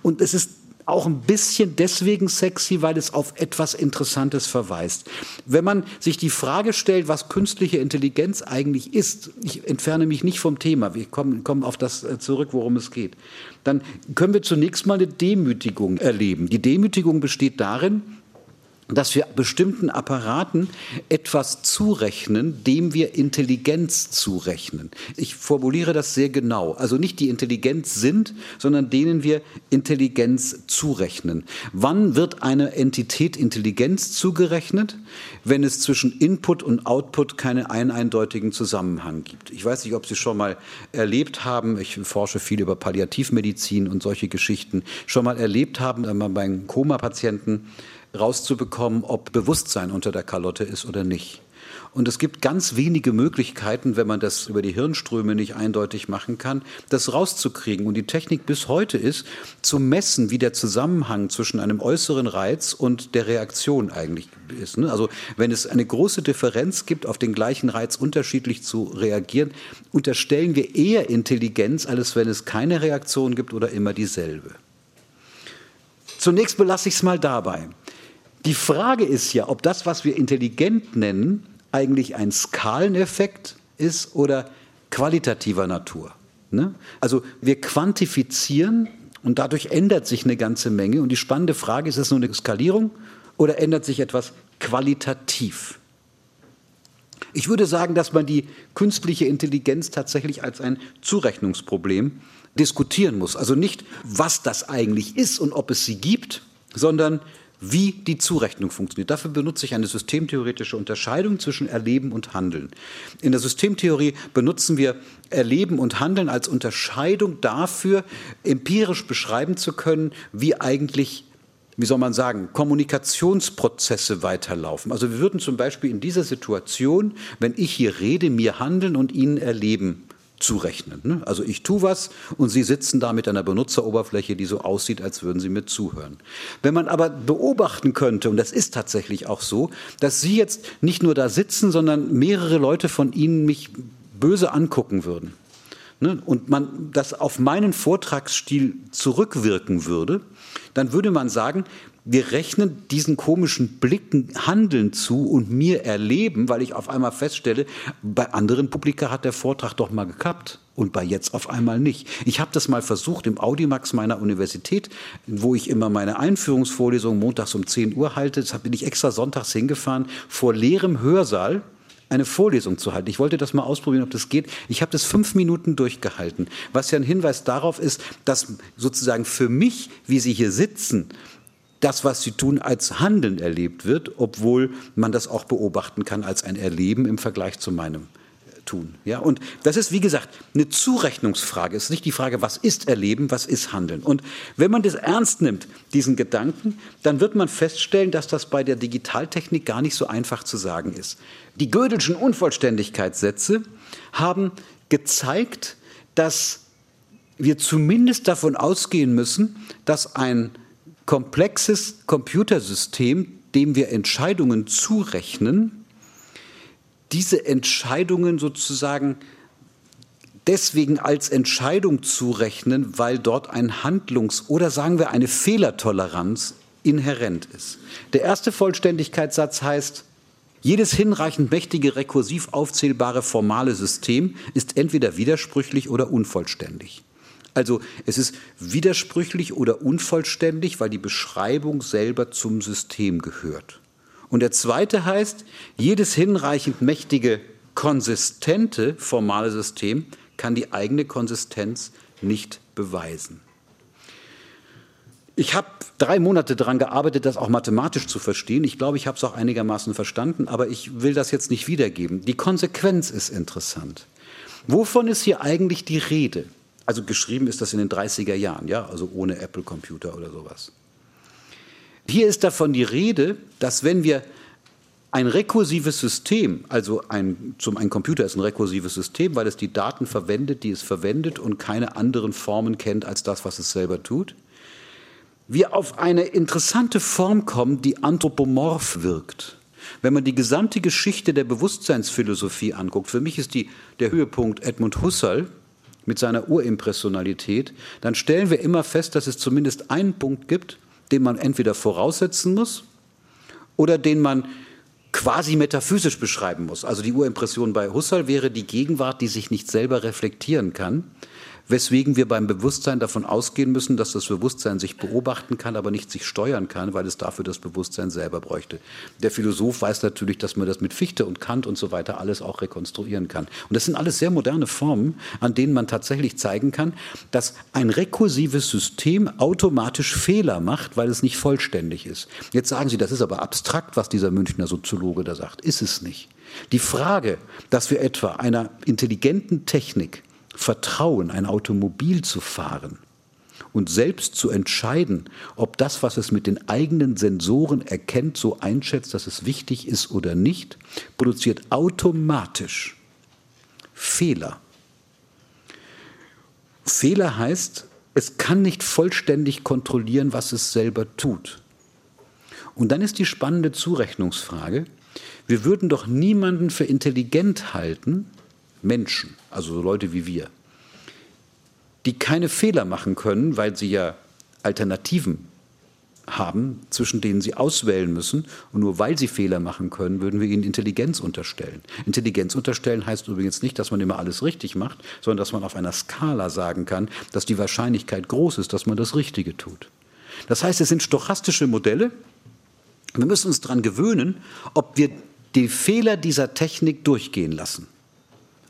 Und es ist auch ein bisschen deswegen sexy, weil es auf etwas Interessantes verweist. Wenn man sich die Frage stellt, was künstliche Intelligenz eigentlich ist, ich entferne mich nicht vom Thema, wir kommen, kommen auf das äh, zurück, worum es geht, dann können wir zunächst mal eine Demütigung erleben. Die Demütigung besteht darin, dass wir bestimmten Apparaten etwas zurechnen, dem wir Intelligenz zurechnen. Ich formuliere das sehr genau. Also nicht die Intelligenz sind, sondern denen wir Intelligenz zurechnen. Wann wird eine Entität Intelligenz zugerechnet? Wenn es zwischen Input und Output keinen eindeutigen Zusammenhang gibt. Ich weiß nicht, ob Sie schon mal erlebt haben, ich forsche viel über Palliativmedizin und solche Geschichten, schon mal erlebt haben, wenn man beim Koma-Patienten rauszubekommen, ob Bewusstsein unter der Kalotte ist oder nicht. Und es gibt ganz wenige Möglichkeiten, wenn man das über die Hirnströme nicht eindeutig machen kann, das rauszukriegen. Und die Technik bis heute ist, zu messen, wie der Zusammenhang zwischen einem äußeren Reiz und der Reaktion eigentlich ist. Ne? Also wenn es eine große Differenz gibt, auf den gleichen Reiz unterschiedlich zu reagieren, unterstellen wir eher Intelligenz, als wenn es keine Reaktion gibt oder immer dieselbe. Zunächst belasse ich es mal dabei. Die Frage ist ja, ob das, was wir intelligent nennen, eigentlich ein Skaleneffekt ist oder qualitativer Natur. Ne? Also wir quantifizieren und dadurch ändert sich eine ganze Menge. Und die spannende Frage ist, ist es nur eine Skalierung oder ändert sich etwas qualitativ? Ich würde sagen, dass man die künstliche Intelligenz tatsächlich als ein Zurechnungsproblem diskutieren muss. Also nicht, was das eigentlich ist und ob es sie gibt, sondern wie die Zurechnung funktioniert. Dafür benutze ich eine systemtheoretische Unterscheidung zwischen Erleben und Handeln. In der Systemtheorie benutzen wir Erleben und Handeln als Unterscheidung dafür, empirisch beschreiben zu können, wie eigentlich wie soll man sagen, Kommunikationsprozesse weiterlaufen. Also wir würden zum Beispiel in dieser Situation, wenn ich hier rede, mir handeln und Ihnen erleben zurechnen. Ne? Also ich tue was und Sie sitzen da mit einer Benutzeroberfläche, die so aussieht, als würden Sie mir zuhören. Wenn man aber beobachten könnte, und das ist tatsächlich auch so, dass Sie jetzt nicht nur da sitzen, sondern mehrere Leute von Ihnen mich böse angucken würden. Ne? Und man das auf meinen Vortragsstil zurückwirken würde, dann würde man sagen, wir rechnen diesen komischen Blicken Handeln zu und mir erleben, weil ich auf einmal feststelle, bei anderen Publika hat der Vortrag doch mal gekappt und bei jetzt auf einmal nicht. Ich habe das mal versucht im Audimax meiner Universität, wo ich immer meine Einführungsvorlesung montags um 10 Uhr halte. Deshalb bin ich extra sonntags hingefahren vor leerem Hörsaal eine Vorlesung zu halten. Ich wollte das mal ausprobieren, ob das geht. Ich habe das fünf Minuten durchgehalten, was ja ein Hinweis darauf ist, dass sozusagen für mich, wie Sie hier sitzen, das, was sie tun, als Handeln erlebt wird, obwohl man das auch beobachten kann als ein Erleben im Vergleich zu meinem äh, Tun. Ja, und das ist, wie gesagt, eine Zurechnungsfrage. Es ist nicht die Frage, was ist Erleben, was ist Handeln. Und wenn man das ernst nimmt, diesen Gedanken, dann wird man feststellen, dass das bei der Digitaltechnik gar nicht so einfach zu sagen ist. Die Gödelschen Unvollständigkeitssätze haben gezeigt, dass wir zumindest davon ausgehen müssen, dass ein komplexes Computersystem, dem wir Entscheidungen zurechnen, diese Entscheidungen sozusagen deswegen als Entscheidung zurechnen, weil dort ein Handlungs- oder sagen wir eine Fehlertoleranz inhärent ist. Der erste Vollständigkeitssatz heißt, jedes hinreichend mächtige, rekursiv aufzählbare formale System ist entweder widersprüchlich oder unvollständig. Also es ist widersprüchlich oder unvollständig, weil die Beschreibung selber zum System gehört. Und der zweite heißt, jedes hinreichend mächtige, konsistente formale System kann die eigene Konsistenz nicht beweisen. Ich habe drei Monate daran gearbeitet, das auch mathematisch zu verstehen. Ich glaube, ich habe es auch einigermaßen verstanden, aber ich will das jetzt nicht wiedergeben. Die Konsequenz ist interessant. Wovon ist hier eigentlich die Rede? Also geschrieben ist das in den 30er Jahren, ja, also ohne Apple Computer oder sowas. Hier ist davon die Rede, dass wenn wir ein rekursives System, also ein, zum, ein Computer ist ein rekursives System, weil es die Daten verwendet, die es verwendet und keine anderen Formen kennt als das, was es selber tut, wir auf eine interessante Form kommen, die anthropomorph wirkt. Wenn man die gesamte Geschichte der Bewusstseinsphilosophie anguckt, für mich ist die, der Höhepunkt Edmund Husserl, mit seiner Urimpressionalität, dann stellen wir immer fest, dass es zumindest einen Punkt gibt, den man entweder voraussetzen muss oder den man quasi metaphysisch beschreiben muss. Also die Urimpression bei Husserl wäre die Gegenwart, die sich nicht selber reflektieren kann weswegen wir beim Bewusstsein davon ausgehen müssen, dass das Bewusstsein sich beobachten kann, aber nicht sich steuern kann, weil es dafür das Bewusstsein selber bräuchte. Der Philosoph weiß natürlich, dass man das mit Fichte und Kant und so weiter alles auch rekonstruieren kann. Und das sind alles sehr moderne Formen, an denen man tatsächlich zeigen kann, dass ein rekursives System automatisch Fehler macht, weil es nicht vollständig ist. Jetzt sagen Sie, das ist aber abstrakt, was dieser Münchner Soziologe da sagt. Ist es nicht. Die Frage, dass wir etwa einer intelligenten Technik vertrauen, ein Automobil zu fahren und selbst zu entscheiden, ob das, was es mit den eigenen Sensoren erkennt, so einschätzt, dass es wichtig ist oder nicht, produziert automatisch Fehler. Fehler heißt, es kann nicht vollständig kontrollieren, was es selber tut. Und dann ist die spannende Zurechnungsfrage, wir würden doch niemanden für intelligent halten, Menschen, also so Leute wie wir, die keine Fehler machen können, weil sie ja Alternativen haben, zwischen denen sie auswählen müssen. Und nur weil sie Fehler machen können, würden wir ihnen Intelligenz unterstellen. Intelligenz unterstellen heißt übrigens nicht, dass man immer alles richtig macht, sondern dass man auf einer Skala sagen kann, dass die Wahrscheinlichkeit groß ist, dass man das Richtige tut. Das heißt, es sind stochastische Modelle. Wir müssen uns daran gewöhnen, ob wir die Fehler dieser Technik durchgehen lassen.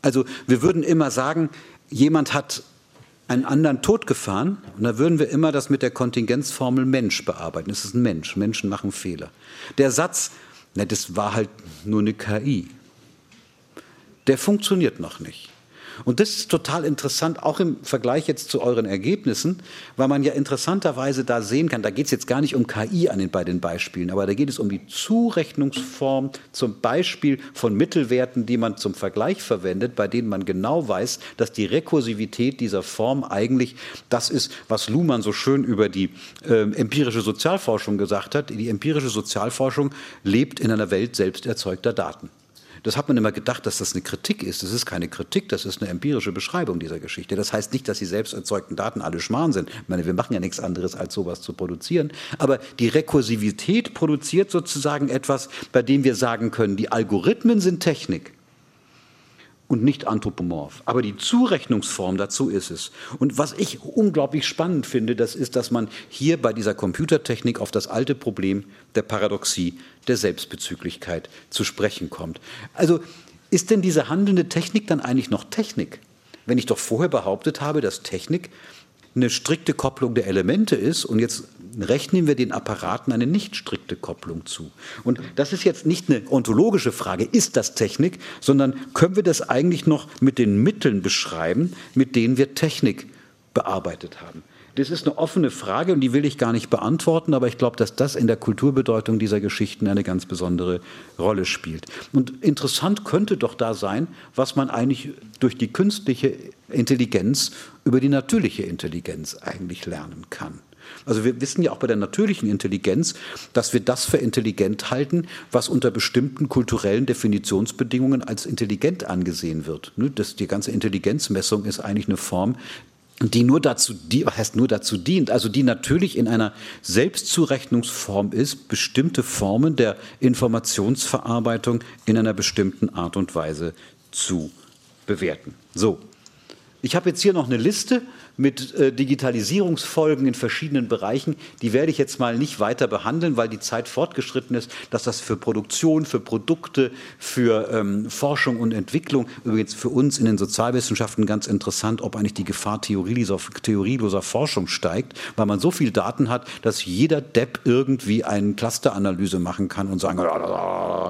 Also wir würden immer sagen, jemand hat einen anderen Tod gefahren und da würden wir immer das mit der Kontingenzformel Mensch bearbeiten. Es ist ein Mensch, Menschen machen Fehler. Der Satz, na, das war halt nur eine KI, der funktioniert noch nicht. Und das ist total interessant, auch im Vergleich jetzt zu euren Ergebnissen, weil man ja interessanterweise da sehen kann, da geht es jetzt gar nicht um KI an den, bei den Beispielen, aber da geht es um die Zurechnungsform zum Beispiel von Mittelwerten, die man zum Vergleich verwendet, bei denen man genau weiß, dass die Rekursivität dieser Form eigentlich das ist, was Luhmann so schön über die äh, empirische Sozialforschung gesagt hat. Die empirische Sozialforschung lebt in einer Welt selbst erzeugter Daten. Das hat man immer gedacht, dass das eine Kritik ist. Das ist keine Kritik, das ist eine empirische Beschreibung dieser Geschichte. Das heißt nicht, dass die selbst erzeugten Daten alle Schmarrn sind. Ich meine, wir machen ja nichts anderes, als sowas zu produzieren. Aber die Rekursivität produziert sozusagen etwas, bei dem wir sagen können, die Algorithmen sind Technik und nicht anthropomorph. Aber die Zurechnungsform dazu ist es. Und was ich unglaublich spannend finde, das ist, dass man hier bei dieser Computertechnik auf das alte Problem der Paradoxie, der Selbstbezüglichkeit zu sprechen kommt. Also ist denn diese handelnde Technik dann eigentlich noch Technik? Wenn ich doch vorher behauptet habe, dass Technik eine strikte Kopplung der Elemente ist und jetzt rechnen wir den Apparaten eine nicht strikte Kopplung zu. Und das ist jetzt nicht eine ontologische Frage, ist das Technik, sondern können wir das eigentlich noch mit den Mitteln beschreiben, mit denen wir Technik bearbeitet haben. Das ist eine offene Frage und die will ich gar nicht beantworten, aber ich glaube, dass das in der Kulturbedeutung dieser Geschichten eine ganz besondere Rolle spielt. Und interessant könnte doch da sein, was man eigentlich durch die künstliche Intelligenz über die natürliche Intelligenz eigentlich lernen kann. Also wir wissen ja auch bei der natürlichen Intelligenz, dass wir das für intelligent halten, was unter bestimmten kulturellen Definitionsbedingungen als intelligent angesehen wird. Ne, das, die ganze Intelligenzmessung ist eigentlich eine Form, die nur dazu, die, was heißt nur dazu dient, also die natürlich in einer Selbstzurechnungsform ist, bestimmte Formen der Informationsverarbeitung in einer bestimmten Art und Weise zu bewerten. So. Ich habe jetzt hier noch eine Liste mit äh, Digitalisierungsfolgen in verschiedenen Bereichen. Die werde ich jetzt mal nicht weiter behandeln, weil die Zeit fortgeschritten ist, dass das für Produktion, für Produkte, für ähm, Forschung und Entwicklung, übrigens für uns in den Sozialwissenschaften ganz interessant, ob eigentlich die Gefahr theorieloser, theorieloser Forschung steigt, weil man so viel Daten hat, dass jeder Depp irgendwie eine Clusteranalyse machen kann und sagen,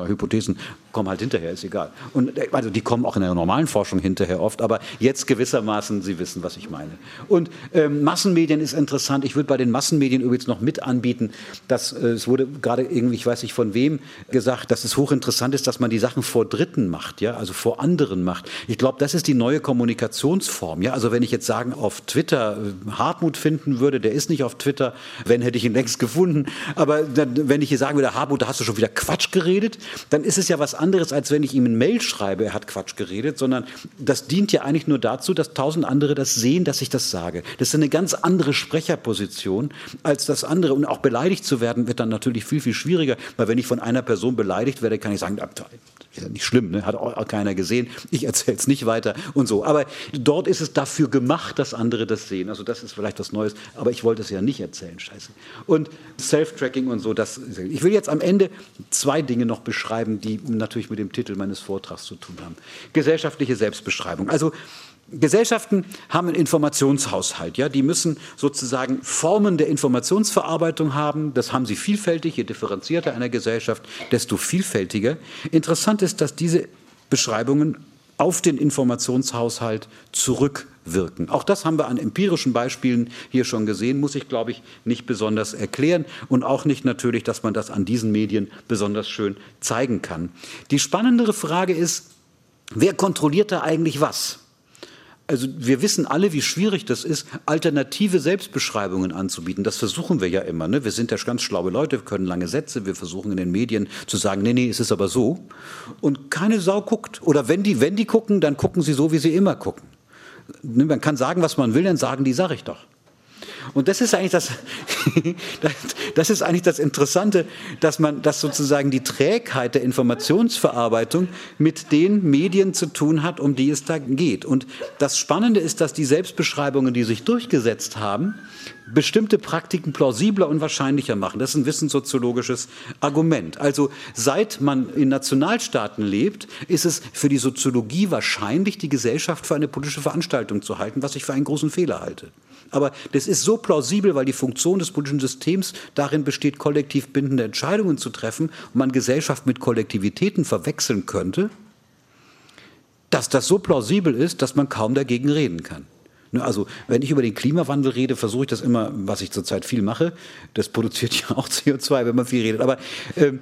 Hypothesen kommen halt hinterher, ist egal. Und äh, also die kommen auch in der normalen Forschung hinterher oft, aber jetzt gewissermaßen, Sie wissen, was ich meine. Und ähm, Massenmedien ist interessant. Ich würde bei den Massenmedien übrigens noch mit anbieten, dass äh, es wurde gerade irgendwie, ich weiß nicht von wem, gesagt, dass es hochinteressant ist, dass man die Sachen vor Dritten macht, ja, also vor anderen macht. Ich glaube, das ist die neue Kommunikationsform, ja. Also wenn ich jetzt sagen, auf Twitter äh, Hartmut finden würde, der ist nicht auf Twitter, wenn hätte ich ihn längst gefunden. Aber dann, wenn ich hier sagen würde, Hartmut, da hast du schon wieder Quatsch geredet, dann ist es ja was anderes, als wenn ich ihm ein Mail schreibe, er hat Quatsch geredet, sondern das dient ja eigentlich nur dazu, dass tausend andere das sehen, dass ich das sage. Das ist eine ganz andere Sprecherposition als das andere. Und auch beleidigt zu werden, wird dann natürlich viel, viel schwieriger, weil wenn ich von einer Person beleidigt werde, kann ich sagen, ja nicht schlimm, ne? hat auch keiner gesehen, ich erzähle es nicht weiter und so. Aber dort ist es dafür gemacht, dass andere das sehen. Also das ist vielleicht was Neues, aber ich wollte es ja nicht erzählen, scheiße. Und Self-Tracking und so, das, ich will jetzt am Ende zwei Dinge noch beschreiben, die natürlich mit dem Titel meines Vortrags zu tun haben. Gesellschaftliche Selbstbeschreibung. Also Gesellschaften haben einen Informationshaushalt. Ja? Die müssen sozusagen Formen der Informationsverarbeitung haben. Das haben sie vielfältig. Je differenzierter eine Gesellschaft, desto vielfältiger. Interessant ist, dass diese Beschreibungen auf den Informationshaushalt zurückwirken. Auch das haben wir an empirischen Beispielen hier schon gesehen, muss ich, glaube ich, nicht besonders erklären und auch nicht natürlich, dass man das an diesen Medien besonders schön zeigen kann. Die spannendere Frage ist, wer kontrolliert da eigentlich was? Also wir wissen alle, wie schwierig das ist, alternative Selbstbeschreibungen anzubieten. Das versuchen wir ja immer. Ne? Wir sind ja ganz schlaue Leute, wir können lange Sätze, wir versuchen in den Medien zu sagen, nee, nee, es ist aber so. Und keine Sau guckt. Oder wenn die, wenn die gucken, dann gucken sie so, wie sie immer gucken. Ne, man kann sagen, was man will, dann sagen die, sag ich doch. Und das ist eigentlich das, das ist eigentlich das Interessante, dass man, dass sozusagen die Trägheit der Informationsverarbeitung mit den Medien zu tun hat, um die es da geht. Und das Spannende ist, dass die Selbstbeschreibungen, die sich durchgesetzt haben, bestimmte Praktiken plausibler und wahrscheinlicher machen. Das ist ein wissenssoziologisches Argument. Also seit man in Nationalstaaten lebt, ist es für die Soziologie wahrscheinlich, die Gesellschaft für eine politische Veranstaltung zu halten, was ich für einen großen Fehler halte. Aber das ist so plausibel, weil die Funktion des politischen Systems darin besteht, kollektiv bindende Entscheidungen zu treffen und man Gesellschaft mit Kollektivitäten verwechseln könnte, dass das so plausibel ist, dass man kaum dagegen reden kann. Ne, also wenn ich über den Klimawandel rede, versuche ich das immer, was ich zurzeit viel mache. Das produziert ja auch CO2, wenn man viel redet. Aber ähm,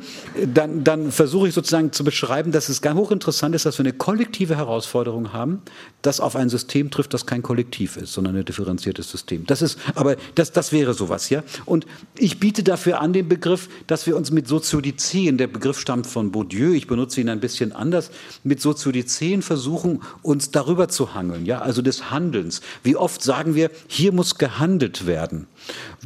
dann, dann versuche ich sozusagen zu beschreiben, dass es ganz hochinteressant ist, dass wir eine kollektive Herausforderung haben, das auf ein System trifft, das kein Kollektiv ist, sondern ein differenziertes System. Das ist, aber das, das wäre sowas, ja. Und ich biete dafür an den Begriff, dass wir uns mit Soziodizeen, der Begriff stammt von Bourdieu, ich benutze ihn ein bisschen anders, mit Soziodizeen versuchen, uns darüber zu hangeln, ja, also des Handelns. Wie oft sagen wir, hier muss gehandelt werden.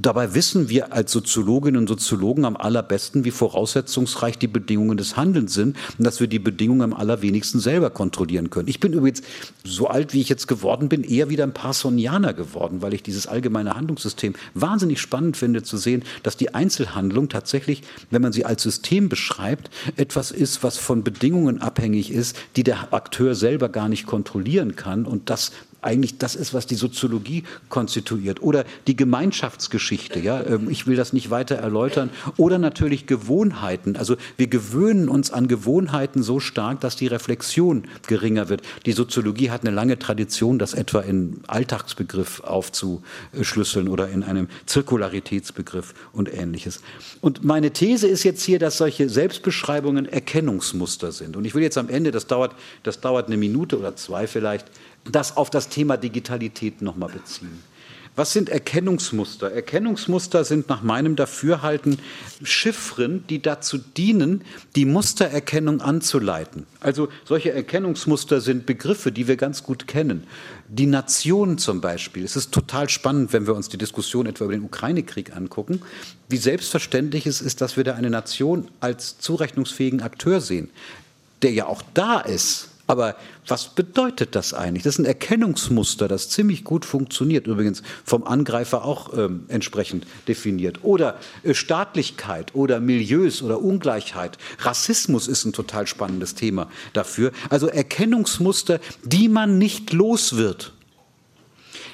Dabei wissen wir als Soziologinnen und Soziologen am allerbesten, wie voraussetzungsreich die Bedingungen des Handelns sind und dass wir die Bedingungen am allerwenigsten selber kontrollieren können. Ich bin übrigens, so alt wie ich jetzt geworden bin, eher wieder ein Parsonianer geworden, weil ich dieses allgemeine Handlungssystem wahnsinnig spannend finde zu sehen, dass die Einzelhandlung tatsächlich, wenn man sie als System beschreibt, etwas ist, was von Bedingungen abhängig ist, die der Akteur selber gar nicht kontrollieren kann und das eigentlich das ist, was die Soziologie konstituiert. Oder die Gemeinschaftsgeschichte, ja, ähm, ich will das nicht weiter erläutern. Oder natürlich Gewohnheiten. Also wir gewöhnen uns an Gewohnheiten so stark, dass die Reflexion geringer wird. Die Soziologie hat eine lange Tradition, das etwa in Alltagsbegriff aufzuschlüsseln oder in einem Zirkularitätsbegriff und ähnliches. Und meine These ist jetzt hier, dass solche Selbstbeschreibungen Erkennungsmuster sind. Und ich will jetzt am Ende, das dauert, das dauert eine Minute oder zwei vielleicht, das auf das Thema Digitalität nochmal beziehen. Was sind Erkennungsmuster? Erkennungsmuster sind nach meinem Dafürhalten Chiffren, die dazu dienen, die Mustererkennung anzuleiten. Also solche Erkennungsmuster sind Begriffe, die wir ganz gut kennen. Die Nation zum Beispiel. Es ist total spannend, wenn wir uns die Diskussion etwa über den Ukraine-Krieg angucken, wie selbstverständlich es ist, dass wir da eine Nation als zurechnungsfähigen Akteur sehen, der ja auch da ist aber was bedeutet das eigentlich? Das ist ein Erkennungsmuster, das ziemlich gut funktioniert, übrigens vom Angreifer auch ähm, entsprechend definiert. Oder äh, Staatlichkeit oder Milieus oder Ungleichheit. Rassismus ist ein total spannendes Thema dafür. Also Erkennungsmuster, die man nicht los wird.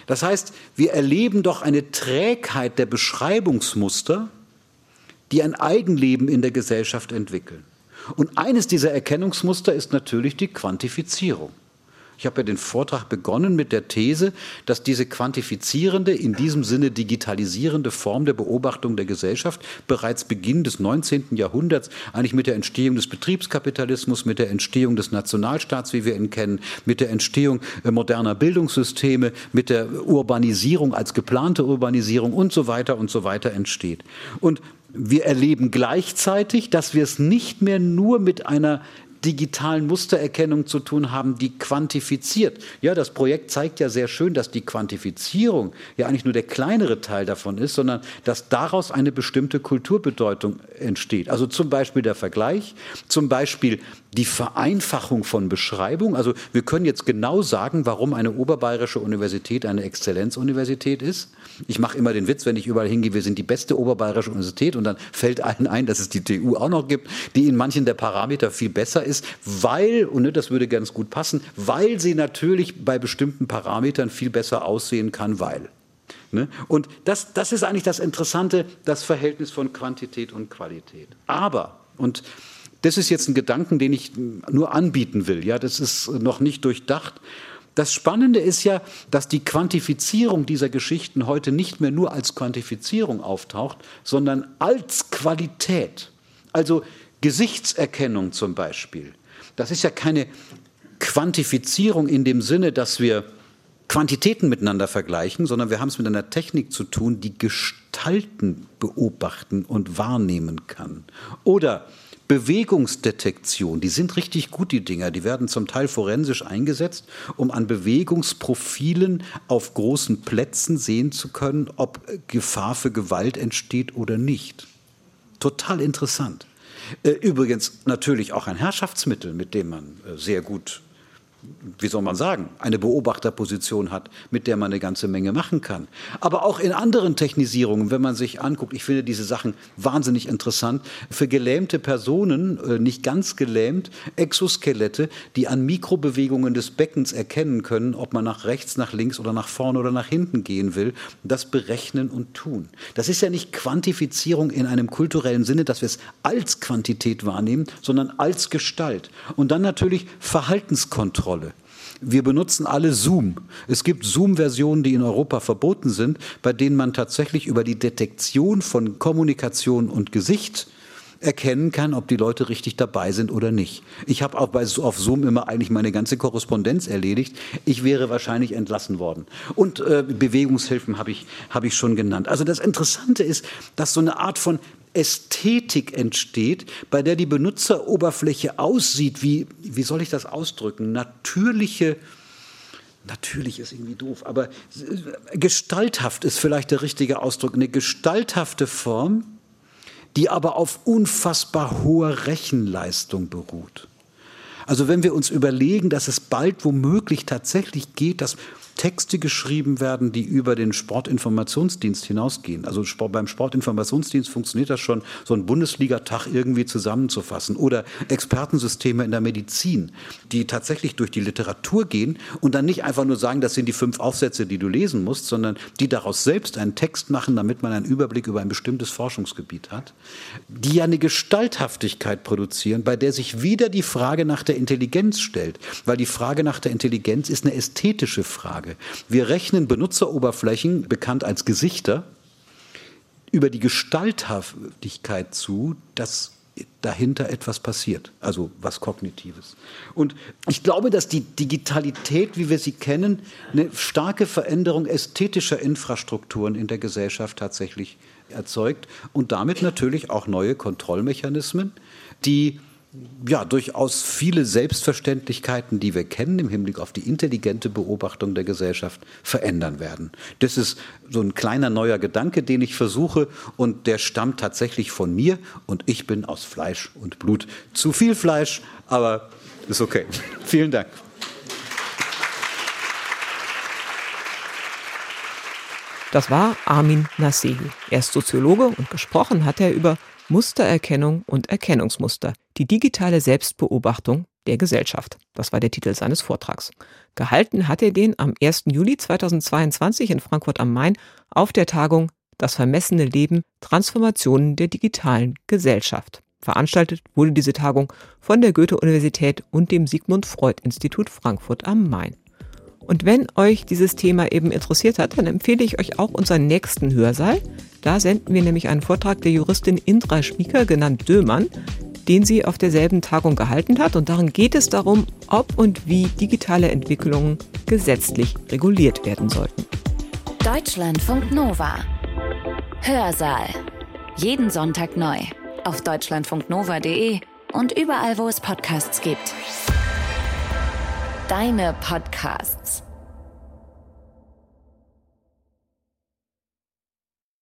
Das heißt, wir erleben doch eine Trägheit der Beschreibungsmuster, die ein Eigenleben in der Gesellschaft entwickeln. Und eines dieser Erkennungsmuster ist natürlich die Quantifizierung. Ich habe ja den Vortrag begonnen mit der These, dass diese quantifizierende, in diesem Sinne digitalisierende Form der Beobachtung der Gesellschaft bereits Beginn des 19. Jahrhunderts, eigentlich mit der Entstehung des Betriebskapitalismus, mit der Entstehung des Nationalstaats, wie wir ihn kennen, mit der Entstehung äh, moderner Bildungssysteme, mit der Urbanisierung als geplante Urbanisierung und so weiter und so weiter entsteht. Und wir erleben gleichzeitig, dass wir es nicht mehr nur mit einer digitalen Mustererkennung zu tun haben, die quantifiziert. Ja, das Projekt zeigt ja sehr schön, dass die Quantifizierung ja eigentlich nur der kleinere Teil davon ist, sondern dass daraus eine bestimmte Kulturbedeutung entsteht. Also zum Beispiel der Vergleich, zum Beispiel die Vereinfachung von Beschreibung. Also wir können jetzt genau sagen, warum eine oberbayerische Universität eine Exzellenzuniversität ist. Ich mache immer den Witz, wenn ich überall hingehe, wir sind die beste oberbayerische Universität und dann fällt allen ein, dass es die TU auch noch gibt, die in manchen der Parameter viel besser ist, weil, und ne, das würde ganz gut passen, weil sie natürlich bei bestimmten Parametern viel besser aussehen kann, weil. Ne? Und das, das ist eigentlich das Interessante, das Verhältnis von Quantität und Qualität. Aber, und das ist jetzt ein Gedanken, den ich nur anbieten will. Ja, das ist noch nicht durchdacht. Das Spannende ist ja, dass die Quantifizierung dieser Geschichten heute nicht mehr nur als Quantifizierung auftaucht, sondern als Qualität. Also Gesichtserkennung zum Beispiel. Das ist ja keine Quantifizierung in dem Sinne, dass wir Quantitäten miteinander vergleichen, sondern wir haben es mit einer Technik zu tun, die Gestalten beobachten und wahrnehmen kann. Oder Bewegungsdetektion, die sind richtig gut, die Dinger. Die werden zum Teil forensisch eingesetzt, um an Bewegungsprofilen auf großen Plätzen sehen zu können, ob Gefahr für Gewalt entsteht oder nicht. Total interessant. Äh, übrigens natürlich auch ein Herrschaftsmittel, mit dem man äh, sehr gut wie soll man sagen, eine Beobachterposition hat, mit der man eine ganze Menge machen kann. Aber auch in anderen Technisierungen, wenn man sich anguckt, ich finde diese Sachen wahnsinnig interessant, für gelähmte Personen, äh, nicht ganz gelähmt, Exoskelette, die an Mikrobewegungen des Beckens erkennen können, ob man nach rechts, nach links oder nach vorne oder nach hinten gehen will, das berechnen und tun. Das ist ja nicht Quantifizierung in einem kulturellen Sinne, dass wir es als Quantität wahrnehmen, sondern als Gestalt. Und dann natürlich Verhaltenskontrolle. Kontrolle. Wir benutzen alle Zoom. Es gibt Zoom-Versionen, die in Europa verboten sind, bei denen man tatsächlich über die Detektion von Kommunikation und Gesicht erkennen kann, ob die Leute richtig dabei sind oder nicht. Ich habe auch bei, auf Zoom immer eigentlich meine ganze Korrespondenz erledigt. Ich wäre wahrscheinlich entlassen worden. Und äh, Bewegungshilfen habe ich, hab ich schon genannt. Also das Interessante ist, dass so eine Art von Ästhetik entsteht, bei der die Benutzeroberfläche aussieht wie, wie soll ich das ausdrücken, natürliche, natürlich ist irgendwie doof, aber gestalthaft ist vielleicht der richtige Ausdruck, eine gestalthafte Form, die aber auf unfassbar hoher Rechenleistung beruht. Also wenn wir uns überlegen, dass es bald womöglich tatsächlich geht, dass Texte geschrieben werden, die über den Sportinformationsdienst hinausgehen. Also beim Sportinformationsdienst funktioniert das schon, so einen Bundesligatag irgendwie zusammenzufassen. Oder Expertensysteme in der Medizin, die tatsächlich durch die Literatur gehen und dann nicht einfach nur sagen, das sind die fünf Aufsätze, die du lesen musst, sondern die daraus selbst einen Text machen, damit man einen Überblick über ein bestimmtes Forschungsgebiet hat, die ja eine Gestalthaftigkeit produzieren, bei der sich wieder die Frage nach der Intelligenz stellt. Weil die Frage nach der Intelligenz ist eine ästhetische Frage. Frage. Wir rechnen Benutzeroberflächen, bekannt als Gesichter, über die Gestalthaftigkeit zu, dass dahinter etwas passiert, also was Kognitives. Und ich glaube, dass die Digitalität, wie wir sie kennen, eine starke Veränderung ästhetischer Infrastrukturen in der Gesellschaft tatsächlich erzeugt und damit natürlich auch neue Kontrollmechanismen, die ja, durchaus viele Selbstverständlichkeiten, die wir kennen im Hinblick auf die intelligente Beobachtung der Gesellschaft, verändern werden. Das ist so ein kleiner neuer Gedanke, den ich versuche und der stammt tatsächlich von mir und ich bin aus Fleisch und Blut. Zu viel Fleisch, aber ist okay. Vielen Dank. Das war Armin Nasehi. Er ist Soziologe und gesprochen hat er über Mustererkennung und Erkennungsmuster, die digitale Selbstbeobachtung der Gesellschaft. Das war der Titel seines Vortrags. Gehalten hat er den am 1. Juli 2022 in Frankfurt am Main auf der Tagung Das vermessene Leben Transformationen der digitalen Gesellschaft. Veranstaltet wurde diese Tagung von der Goethe-Universität und dem Sigmund Freud Institut Frankfurt am Main. Und wenn euch dieses Thema eben interessiert hat, dann empfehle ich euch auch unseren nächsten Hörsaal. Da senden wir nämlich einen Vortrag der Juristin Indra Schmieker, genannt Dömann, den sie auf derselben Tagung gehalten hat. Und darin geht es darum, ob und wie digitale Entwicklungen gesetzlich reguliert werden sollten. Deutschlandfunk Nova. Hörsaal. Jeden Sonntag neu. Auf deutschlandfunknova.de und überall, wo es Podcasts gibt. Deine Podcasts.